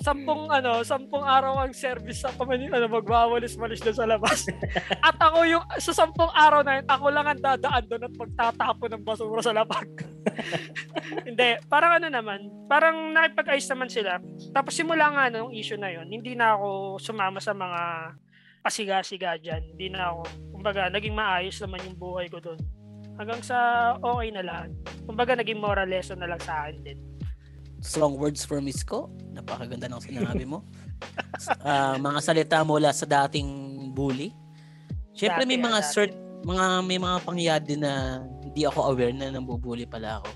sampung ano, sampung araw ang service sa pamanin, ano, magwawalis-walis doon sa labas. At ako yung, sa sampung araw na yun, ako lang ang dadaan doon at magtatapon ng basura sa lapag. hindi, parang ano naman, parang nakipag-ayos naman sila. Tapos simula nga yung issue na yun, hindi na ako sumama sa mga pasiga-siga dyan. Hindi na ako, kumbaga, naging maayos naman yung buhay ko doon. Hanggang sa okay na lahat. Kumbaga, naging moral lesson na lang sa akin din. Strong words from Isko. Napakaganda ng sinabi mo. Ah, mga salita mula sa dating bully. Siyempre may mga ah, cert, mga may mga pangyayari din na hindi ako aware na nambubuli pala ako.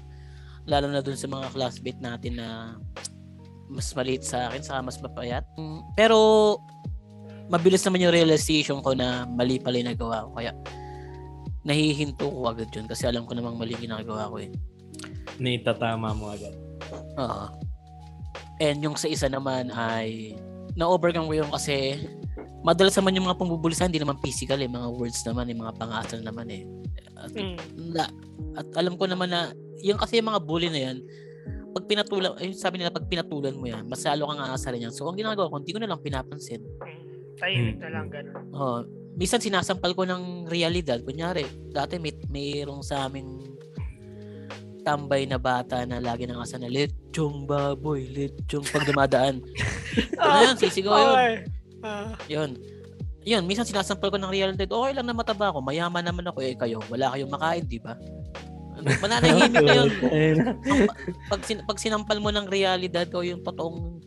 Lalo na dun sa mga classmate natin na mas maliit sa akin, saka mas mapayat. Pero mabilis naman yung realization ko na mali pala yung nagawa ko. Kaya nahihinto ko agad yun kasi alam ko namang mali yung ginagawa ko eh. Naitatama mo agad. Oo. And yung sa isa naman ay na-overcome ko yun kasi madalas naman yung mga pambubulisan hindi naman physical eh, mga words naman, yung mga pangasal naman eh. At, Mm. na, at alam ko naman na yung kasi yung mga bully na yan, pag pinatulan, ay sabi nila pag pinatulan mo yan, mas lalo kang aasarin yan. So ang ginagawa ko, hindi ko na lang pinapansin. Mm. Tahimik na lang ganun. Oh, minsan sinasampal ko ng realidad. Kunyari, dati may mayroong sa aming tambay na bata na lagi nang asa na lechong baboy, lechong pag dumadaan. ano yun, sisigaw yun. Okay. Ah, Yun. Yun, minsan sinasampal ko ng realidad. Okay lang na mataba ako, mayaman naman ako eh kayo. Wala kayong makain, di ba? Mananahimik na yun. Ayun. Pag, sin- pag sinampal mo ng realidad o yung totoong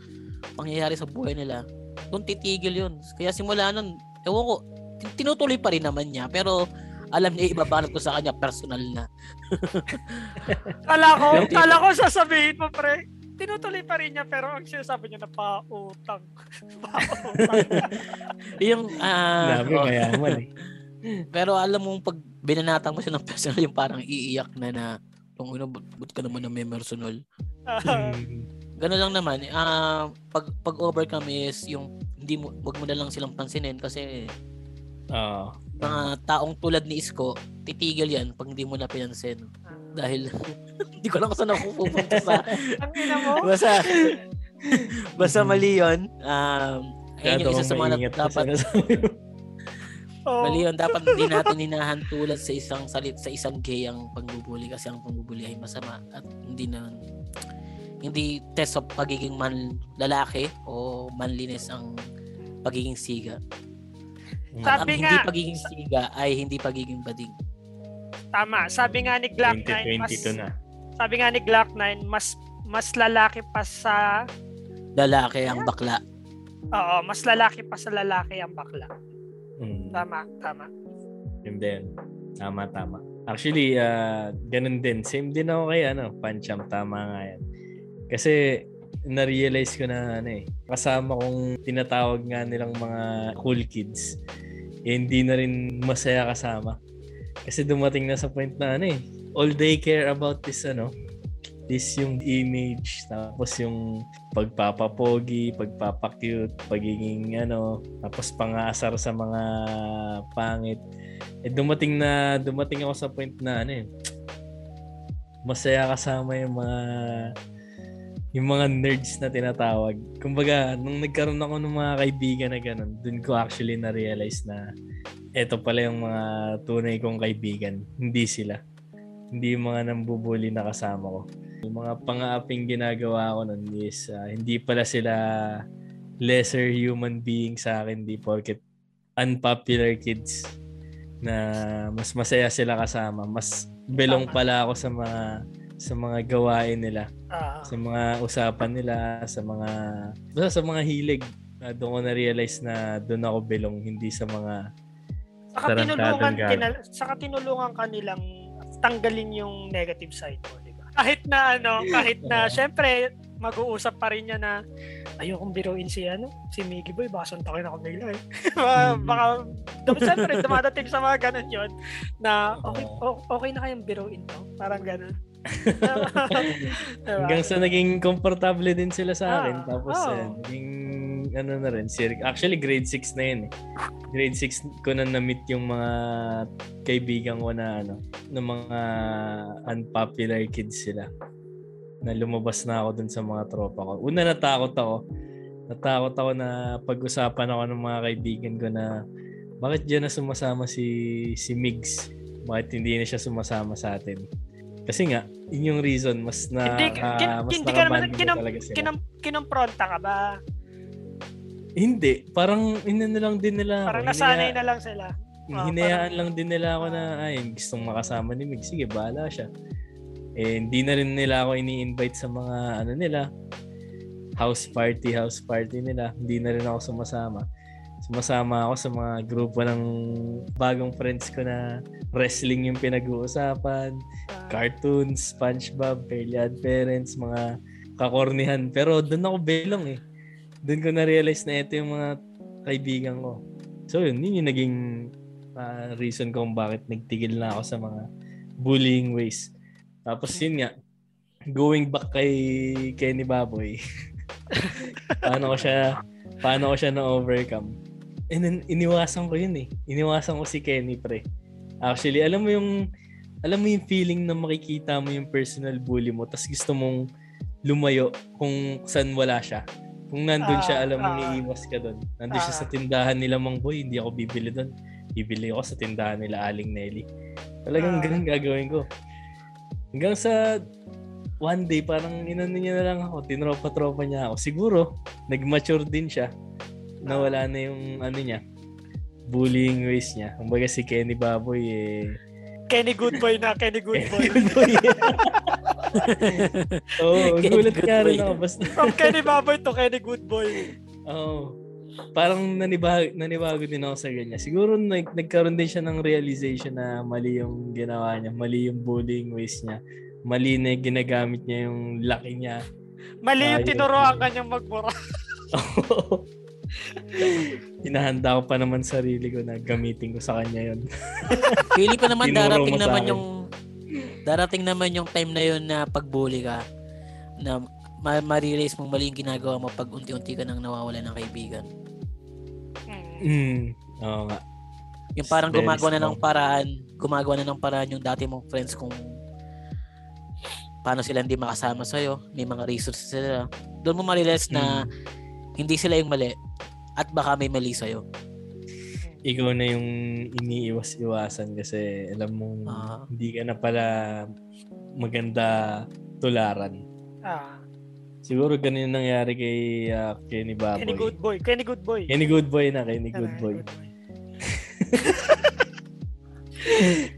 pangyayari sa buhay nila, doon titigil yun. Kaya simula nun, ewan ko, tin- tinutuloy pa rin naman niya. Pero alam niya ibabalot ko sa kanya personal na. Kala ko, kala ko sasabihin mo, pre. Tinutuloy pa rin niya, pero ang sinasabi niya na pautang. pautang. Yung, ah, Grabe, oh, mayaman eh. pero alam mo, pag binanatang mo siya ng personal, yung parang iiyak na na, kung ano, ba't ka naman na may personal? Ganun lang naman. Ah, pag pag overcome is yung hindi mo wag mo na lang silang pansinin kasi Oo. Mga taong tulad ni Isko, titigil yan pag hindi mo na pinansin. Dahil hindi ko lang kung saan ako pupunta sa Ang ina mo? basta basta mali yun. Um, ayun yung isa sa mga dapat. Oh. mali yun. Dapat hindi natin hinahantulad sa isang salit sa isang gay ang pagbubuli kasi ang pagbubuli ay masama at hindi na hindi test of pagiging man lalaki o manliness ang pagiging siga. At ang Sabi hindi nga- pagiging siga ay hindi pagiging bading. Tama. Sabi nga ni Glock 9, mas, 2022 na. sabi nga ni Glock 9, mas mas lalaki pa sa Lalaki ang bakla. Oo, mas lalaki pa sa lalaki ang bakla. Mm. Tama, tama. Yun din. Tama, tama. Actually, ah ganun din. Same din ako kay ano, Pancham. Tama nga yan. Kasi, na-realize ko na ano eh, kasama kong tinatawag nga nilang mga cool kids, eh, hindi na rin masaya kasama. Kasi dumating na sa point na ano eh, all they care about is ano, is yung image, tapos yung pagpapapogi, pagpapacute, pagiging ano, tapos pangasar sa mga pangit. Eh dumating na dumating ako sa point na ano eh, masaya kasama yung mga yung mga nerds na tinatawag. Kumbaga, nung nagkaroon ako ng mga kaibigan na ganun, dun ko actually na-realize na eto pala yung mga tunay kong kaibigan. Hindi sila. Hindi yung mga nambubuli na kasama ko. Yung mga pang-aaping ginagawa ko nun is ah, hindi pala sila lesser human being sa akin. Di porket unpopular kids na mas masaya sila kasama. Mas belong pala ako sa mga sa mga gawain nila Ah, sa mga usapan nila, sa mga basta sa mga hilig. Uh, doon ko na-realize na doon ako belong, hindi sa mga saka tinulungan kinal- saka tinulungan kanilang tanggalin yung negative side mo, di ba? Kahit na ano, kahit na syempre mag-uusap pa rin niya na ayokong biruin si ano, si Miggy Boy, baka suntakin ako bigla eh. baka, Mm. baka dum- syempre dumadating sa mga ganun yon na okay, okay na kayang biruin to. Parang ganun. diba? hanggang sa naging komportable din sila sa akin. Ah, Tapos oo. eh, naging ano na rin, actually grade 6 na yun eh. Grade 6 ko na na-meet yung mga kaibigan ko na ano, ng mga unpopular kids sila. Na lumabas na ako dun sa mga tropa ko. Una natakot ako. Natakot ako na pag-usapan ako ng mga kaibigan ko na bakit diyan na sumasama si si Migs? Bakit hindi na siya sumasama sa atin? Kasi nga, yun yung reason mas na Hindi, ah, kin- mas hindi ka naman kinam, kinam, kinompronta ka ba? Hindi, parang inano lang din nila. Parang Hinaya- nasanay na lang sila. Ah, hinayaan lang din nila ako na ay gustong makasama ni Mig. Sige, bahala siya. Eh, hindi na rin nila ako ini-invite sa mga ano nila house party, house party nila. Hindi na rin ako sumasama. Sumasama ako sa mga grupo ng bagong friends ko na wrestling yung pinag-uusapan, Ah, cartoons, SpongeBob, Fairly Odd Parents, mga kakornihan. Pero doon ako belong eh. Doon ko na-realize na ito yung mga kaibigan ko. So yun, yun yung naging ah, reason kung bakit nagtigil na ako sa mga bullying ways. Tapos yun nga, going back kay Kenny Baboy, paano ko siya, paano ko siya na-overcome. And then, iniwasan ko yun eh. Iniwasan ko si Kenny, pre. Actually, alam mo yung, alam mo yung feeling na makikita mo yung personal bully mo, tapos gusto mong lumayo kung saan wala siya. Kung nandun siya, Ah, alam mo, ah. iiwas ka doon. Nandun siya Ah. sa tindahan nila, Mang Boy, hindi ako bibili doon. Bibili ako sa tindahan nila, Aling Nelly. Talagang Ah. ganun gagawin ko. Hanggang sa one day, parang inano niya na lang ako, tinropa-tropa niya ako. Siguro, nag-mature din siya. Nawala na yung ano niya, bullying ways niya. Kumbaga si Kenny Baboy eh, Kenny Goodboy na, Kenny Goodboy. Goodboy. Oo, Kenny gulat ka rin ako. Basta, From Kenny Baboy to Kenny Goodboy. Oo. Parang nanibago, nanibago din ako sa ganyan. Siguro nag, nagkaroon din siya ng realization na mali yung ginawa niya, mali yung bullying ways niya. Mali na yung ginagamit niya yung laki niya. Mali yung tinuruan kanyang magmura. Hinahanda ko pa naman sarili ko na gamitin ko sa kanya yun. Pili pa naman darating naman yung darating naman yung time na yun na pagbully ka na ma- ma-realize mo mali yung ginagawa mo pag unti-unti ka nang nawawala ng kaibigan. Mm. Mm. Oo nga. Yung parang Very gumagawa na ng strong. paraan, gumagawa na ng paraan yung dati mong friends kung paano sila hindi makasama sa'yo, may mga reasons sila. Doon mo ma-realize na Mm. hindi sila yung mali at baka may mali sa'yo. Ikaw na yung iniiwas-iwasan kasi alam mong Ah. hindi ka na pala maganda tularan. Ah, Siguro ganun yung nangyari kay ah, Kenny Baboy. Kenny Goodboy. Kenny Goodboy. Kenny Goodboy na, Kenny Goodboy.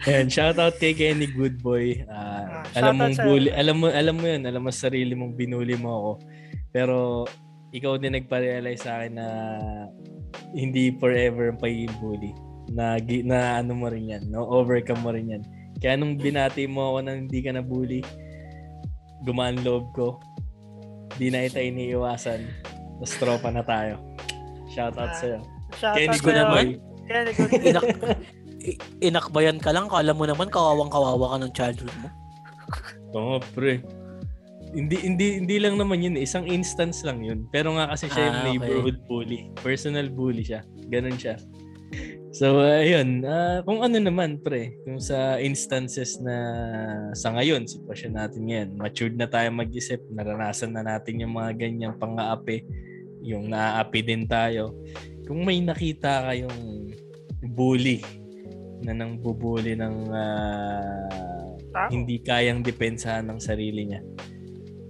Ayan, shoutout kay Kenny Goodboy. Ah, Ah, alam shoutout mong bully, alam mo alam mo 'yun, alam mo sa sarili mong binuli mo ako. Pero ikaw din nagpa-realize sa akin na hindi forever ang pagiging bully. Na, na ano mo rin yan, no? overcome mo rin yan. Kaya nung binati mo ako na hindi ka na bully, gumaan loob ko. Di na kita iniiwasan. Tapos tropa na tayo. Shoutout Ah, sa'yo. Shoutout Kenny sa'yo. Goodboy. Kenny. Inak inakbayan ka lang, kala mo naman kawawang kawawa ka ng childhood mo. Oo, pre. Hindi hindi hindi lang naman yun, eh. isang instance lang yun. Pero nga kasi siya yung Ah, okay. neighborhood bully. Personal bully siya. Ganun siya. So, ayun. ah, kung ano naman, pre. Kung sa instances na sa ngayon, sitwasyon natin ngayon, matured na tayo mag-isip, naranasan na natin yung mga ganyang pang-aapi, yung naaapi din tayo. Kung may nakita kayong bully na nang bubuli ng Tao. hindi kayang depensahan ng sarili niya.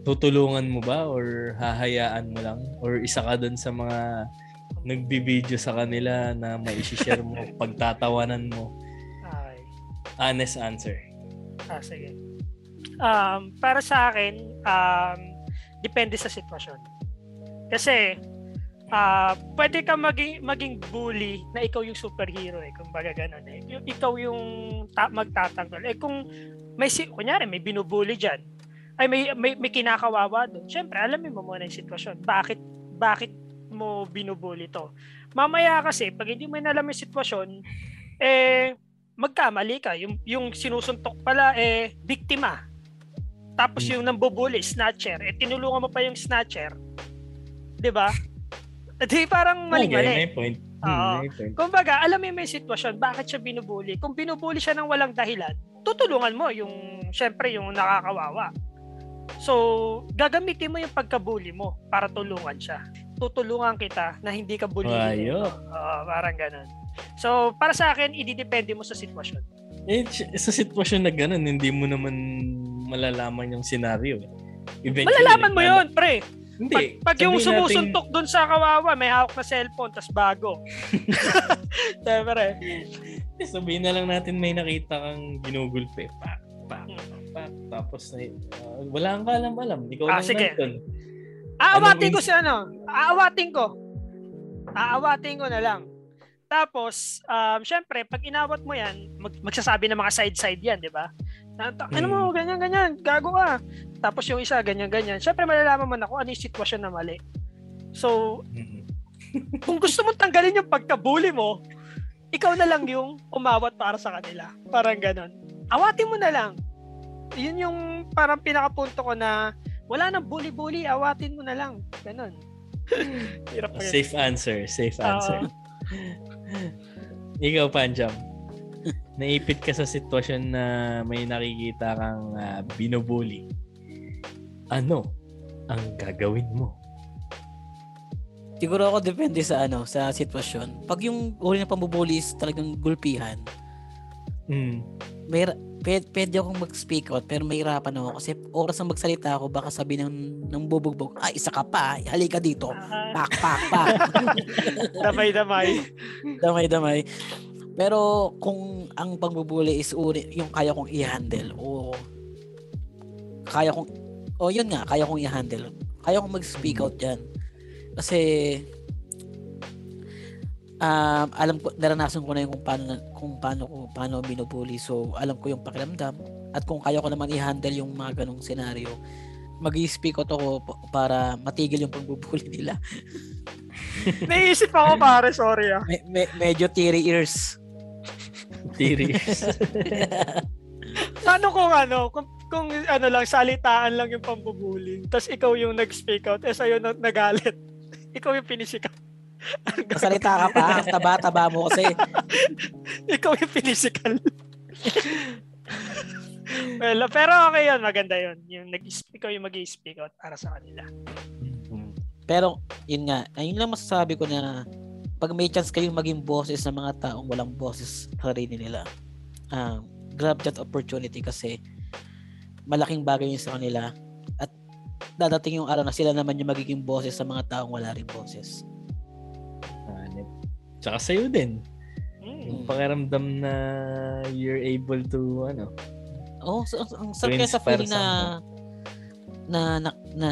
Tutulungan mo ba or hahayaan mo lang? Or isa ka dun sa mga nagbibideo sa kanila na mai-share mo, pagtatawanan mo? Ay. Honest answer. Ah, sige. Um, para sa akin, um, depende sa sitwasyon. Kasi, ah pwede ka maging, maging bully na ikaw yung superhero eh, kung baga ganun eh. Yung, ikaw yung ta- magtatanggol. Eh kung may, si, kunyari, may binubully dyan, ay may, may, may kinakawawa doon. Siyempre, alamin mo muna yung sitwasyon. Bakit, bakit mo binubully to? Mamaya kasi, pag hindi mo alam yung sitwasyon, eh, magkamali ka. Yung, yung sinusuntok pala, eh, biktima. Tapos Hmm. yung nambubuli, snatcher. Eh, tinulungan mo pa yung snatcher. 'Di ba? Di parang Okay, mali-mali. may point. Hmm, Oo. point. Kumbaga, alam mo yung may sitwasyon, bakit siya binubuli. Kung binubuli siya ng walang dahilan, tutulungan mo yung, syempre, yung nakakawawa. So, gagamitin mo yung pagkabuli mo para tulungan siya. Tutulungan kita na hindi ka bulihin. Ayo. Oo, parang ganun. So, para sa akin, ididepende mo sa sitwasyon. Eh, sa sitwasyon na ganun, hindi mo naman malalaman yung scenario. eh. Eventually, Malalaman mo yun, pre. Hindi. Pag, pag yung sabihin natin- sumusuntok dun sa kawawa, may hawak na cellphone, tas bago. Siyempre. Sabihin na lang natin may nakita kang ginugulpe. Pak, pak, Hmm. pak. Tapos, na, ah, wala kang kalam-alam. Ikaw Ah, lang sige. nandun. Aawatin ko si ano. Aawatin ko. Aawatin ko na lang. Tapos, um, syempre, pag inawat mo yan, mag- magsasabi ng mga side-side yan, di ba? Ano mo, Hmm. ganyan, ganyan, gago ka. Tapos yung isa, ganyan, ganyan. Syempre, malalaman mo na kung ano yung sitwasyon na mali. So, Mm. kung gusto mo tanggalin yung pagkabuli mo, ikaw na lang yung umawat para sa kanila. Parang ganon. Awatin mo na lang. Yun yung parang pinakapunto ko na wala nang bully-bully, awatin mo na lang. Ganon. Hirap pa. Safe answer. Safe answer. Ikaw, Panjam. Naipit ka sa sitwasyon na may nakikita kang ah, binubuli. Ano ang gagawin mo? Siguro ako depende sa ano, sa sitwasyon. Pag yung uri ng pambubuli is talagang gulpihan, Mm. may pwede, pwede akong mag-speak out pero mahirapan ako kasi oras na magsalita ako baka sabi ng, ng bubugbog, ay isa ka pa, halika dito. Ah, Pak, pak, pak. damay-damay. damay, damay. Pero kung ang pangbubuli is uri, yung kaya kong i-handle o kaya kong o yun nga, kaya kong i-handle. Kaya kong mag-speak out diyan. Kasi um, alam ko naranasan ko na yung kung paano kung paano ko paano binubuli. So alam ko yung pakiramdam at kung kaya ko naman i-handle yung mga ganong senaryo, mag-speak out ako pa- para matigil yung pagbubuli nila. Naisip ako pare, sorry ah. Me- me- medyo teary ears. Theories. Paano kung ano, kung, kung ano lang, salitaan lang yung pambubullying, tapos ikaw yung nag-speak out, eh sa'yo na, nagalit. ikaw yung pinisikat. Masalita ka pa, taba-taba mo kasi. ikaw yung pinisikal. well, pero okay yun, maganda yun. Yung nag ikaw yung mag-speak out para sa kanila. Pero, yun nga, ayun lang masasabi ko na pag may chance kayong maging bosses ng mga taong walang bosses sa sarili nila, um, grab that opportunity kasi malaking bagay yun sa kanila at dadating yung araw na sila naman yung magiging bosses sa mga taong wala rin bosses. Tsaka sa'yo din. Mm. Yung pakiramdam na you're able to, ano, Oh, so, ang sarap kaya sa inspire feeling na na na, na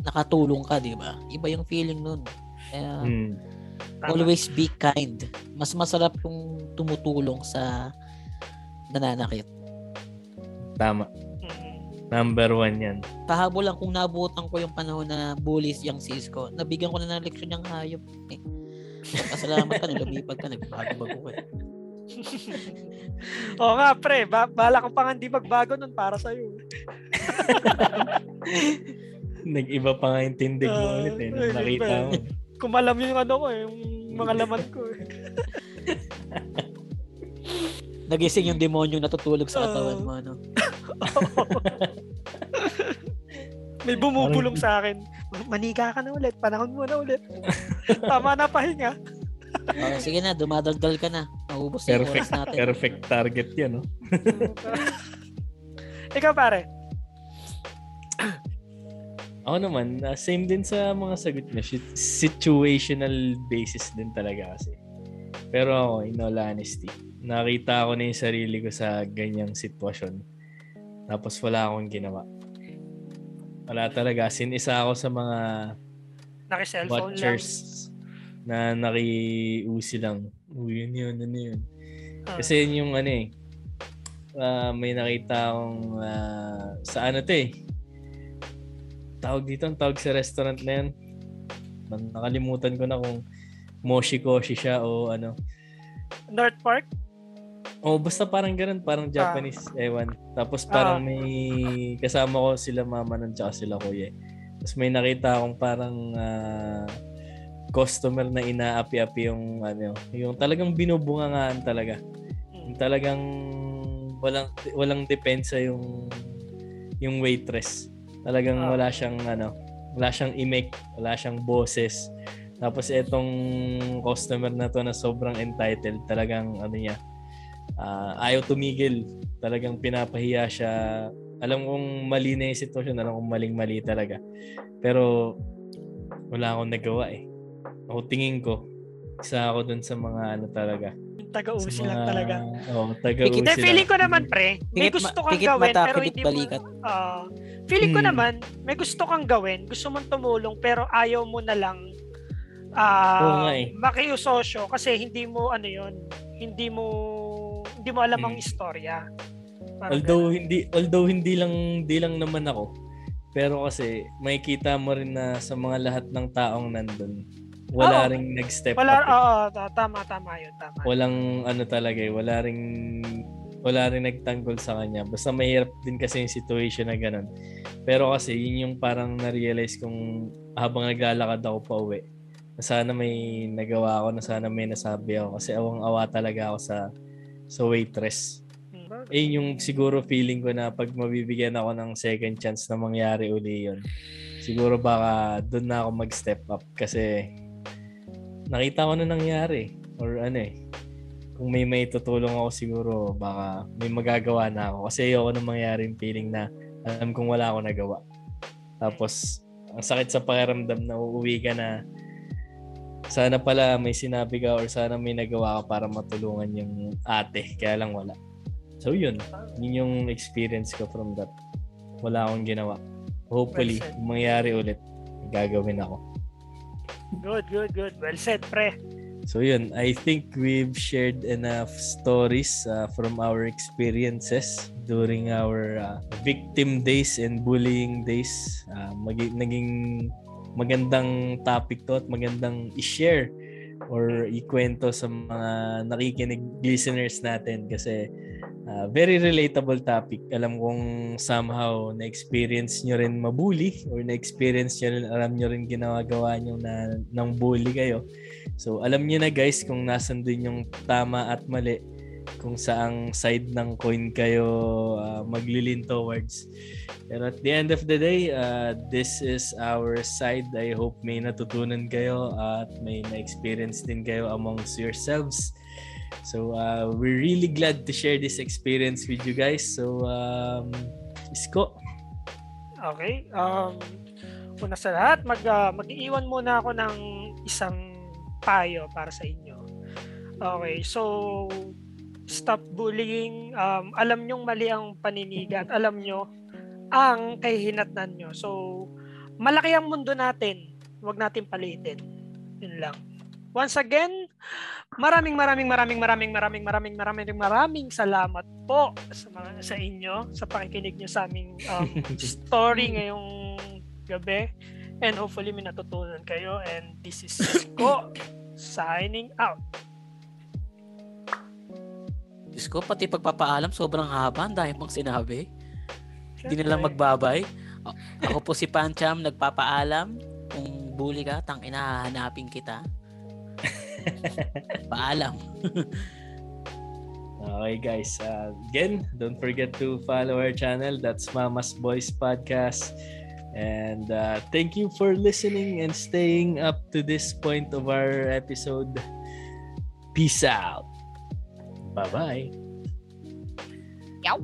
nakatulong ka, 'di ba? Iba yung feeling nun. Kaya hmm, Tama. always be kind. Mas masarap yung tumutulong sa nananakit. tama. Mm. Number one yan. Pahabol lang kung naabutan ko yung panahon na bullies yung sis ko. Nabigyan ko na ng leksyon yung hayop. Eh. Pasalamat ka, nung lumipad ka, nagbago-bago ka. Oo nga, pre. Ba bala ko pa nga hindi magbago nun para sa'yo. Nag-iba pa nga yung tindig mo Ah, ulit eh. nung ay, Nakita mo. Kumalam yung ano ko eh, yung mga laman ko eh. Nagising yung demonyo natutulog sa katawan Ah. mo. Ano? May bumubulong sa akin. Maniga ka na ulit. Panahon mo na ulit. Tama na pahinga. Oh, sige na, dumadaldal ka na. Maubos na yung Perfect, oras natin. perfect target yan, no? Ikaw pare. Ako naman, uh, same din sa mga sagot niya. Sit- Situational basis din talaga kasi. Pero ako, in all honesty, nakita ko na yung sarili ko sa ganyang sitwasyon. Tapos wala akong ginawa. Wala talaga. Sin isa ako sa mga Naki-cellphone lang. watchers na nakiusi lang. Uy, yun yun, ano yun. Ah. Kasi yun yung ano eh, ah, may nakita akong ah, sa ano to eh. Tawag dito, ang tawag sa restaurant na yun. Nakalimutan ko na kung Moshi Koshi siya o ano. North Park? O basta parang ganun, parang Japanese, ewan. Tapos parang Ah. may kasama ko sila mama nun tsaka sila kuya. eh. Tapos may nakita akong parang ah, customer na inaapi-api yung ano, yung talagang binubungangaan talaga. Yung talagang walang walang depensa yung yung waitress. Talagang Ah. wala siyang ano, wala siyang imik, wala siyang boses. Tapos etong customer na to na sobrang entitled, talagang ano niya, ah, ayaw tumigil. Talagang pinapahiya siya. Alam kong mali na yung sitwasyon, alam kong maling-mali talaga. Pero wala akong nagawa eh. Ako tingin ko, isa ako dun sa mga ano talaga. Yung taga-usi Sa lang mga- talaga. Oo, taga-usi Hindi, lang. feeling ko naman, pre, may Pikit, gusto kang gawin, mata, pero hindi mo... balikat. Ah, feeling ko Hmm. naman, may gusto kang gawin, gusto mong tumulong, pero ayaw mo na lang ah nga eh. makiusosyo kasi hindi mo ano yon hindi mo hindi mo alam ang Hmm. istorya. Parang Although hindi although hindi lang di lang naman ako. Pero kasi makikita mo rin na sa mga lahat ng taong nandun, wala Oo. ring nag-step ganun. wala up. eh. oo, ta- tama tama 'yun, tama. Walang ano talaga eh, wala ring wala rin nagtanggol sa kanya. Basta mahirap din kasi yung situation na ganun. Pero kasi yun yung parang na-realize kong habang naglalakad ako pa uwi, na sana may nagawa ako, na sana may nasabi ako. Kasi awang-awa talaga ako sa sa waitress. Eh yun yung siguro feeling ko na pag mabibigyan ako ng second chance na mangyari uli yun. Siguro baka doon na ako mag-step up kasi nakita ko na nangyari or ano eh kung may may tutulong ako siguro baka may magagawa na ako kasi ayoko nang mangyari yung feeling na alam kong wala ako nagawa tapos ang sakit sa pakiramdam na uuwi ka na sana pala may sinabi ka or sana may nagawa ka para matulungan yung ate. Kaya lang wala. So yun, yun yung experience ko from that. Wala akong ginawa. Hopefully, Well mangyari ulit, gagawin ako. Good, good, good. Well said, pre. So yun, I think we've shared enough stories uh, from our experiences during our uh, victim days and bullying days. Uh, magi- naging magandang topic to at magandang i-share or ikwento sa mga nakikinig listeners natin kasi uh, very relatable topic. Alam kong somehow na-experience nyo rin mabully or na-experience nyo rin, alam nyo rin ginagawa nyo na ng bully kayo. So alam niyo na guys kung nasan din yung tama at mali kung saang side ng coin kayo uh, maglilin towards. Pero at the end of the day, uh, this is our side. I hope may natutunan kayo at may na-experience din kayo amongst yourselves. So uh, we're really glad to share this experience with you guys. So um, Isko, Okay. Um, una sa lahat, mag, ah, mag-iiwan muna ako ng isang payo para sa inyo. Okay, so stop bullying. Um, alam nyong mali ang paniniga at alam nyo ang kahihinatnan nyo. So, malaki ang mundo natin. Huwag natin palitin. Yun lang. Once again, maraming maraming maraming maraming maraming maraming maraming maraming salamat po sa mga sa inyo sa pakikinig nyo sa aming um, story ngayong gabi and hopefully may natutunan kayo and this is Ko signing out. Diyos ko, pati pagpapaalam, sobrang haba. Ang dahil pang sinabi. Hindi na lang magbabay. Ako po si Pancham, nagpapaalam. Kung bully ka, tang inahanapin kita. Paalam. Okay guys, uh, again, don't forget to follow our channel. That's Mama's Boys Podcast. And uh, thank you for listening and staying up to this point of our episode. Peace out. Bye bye. Yep.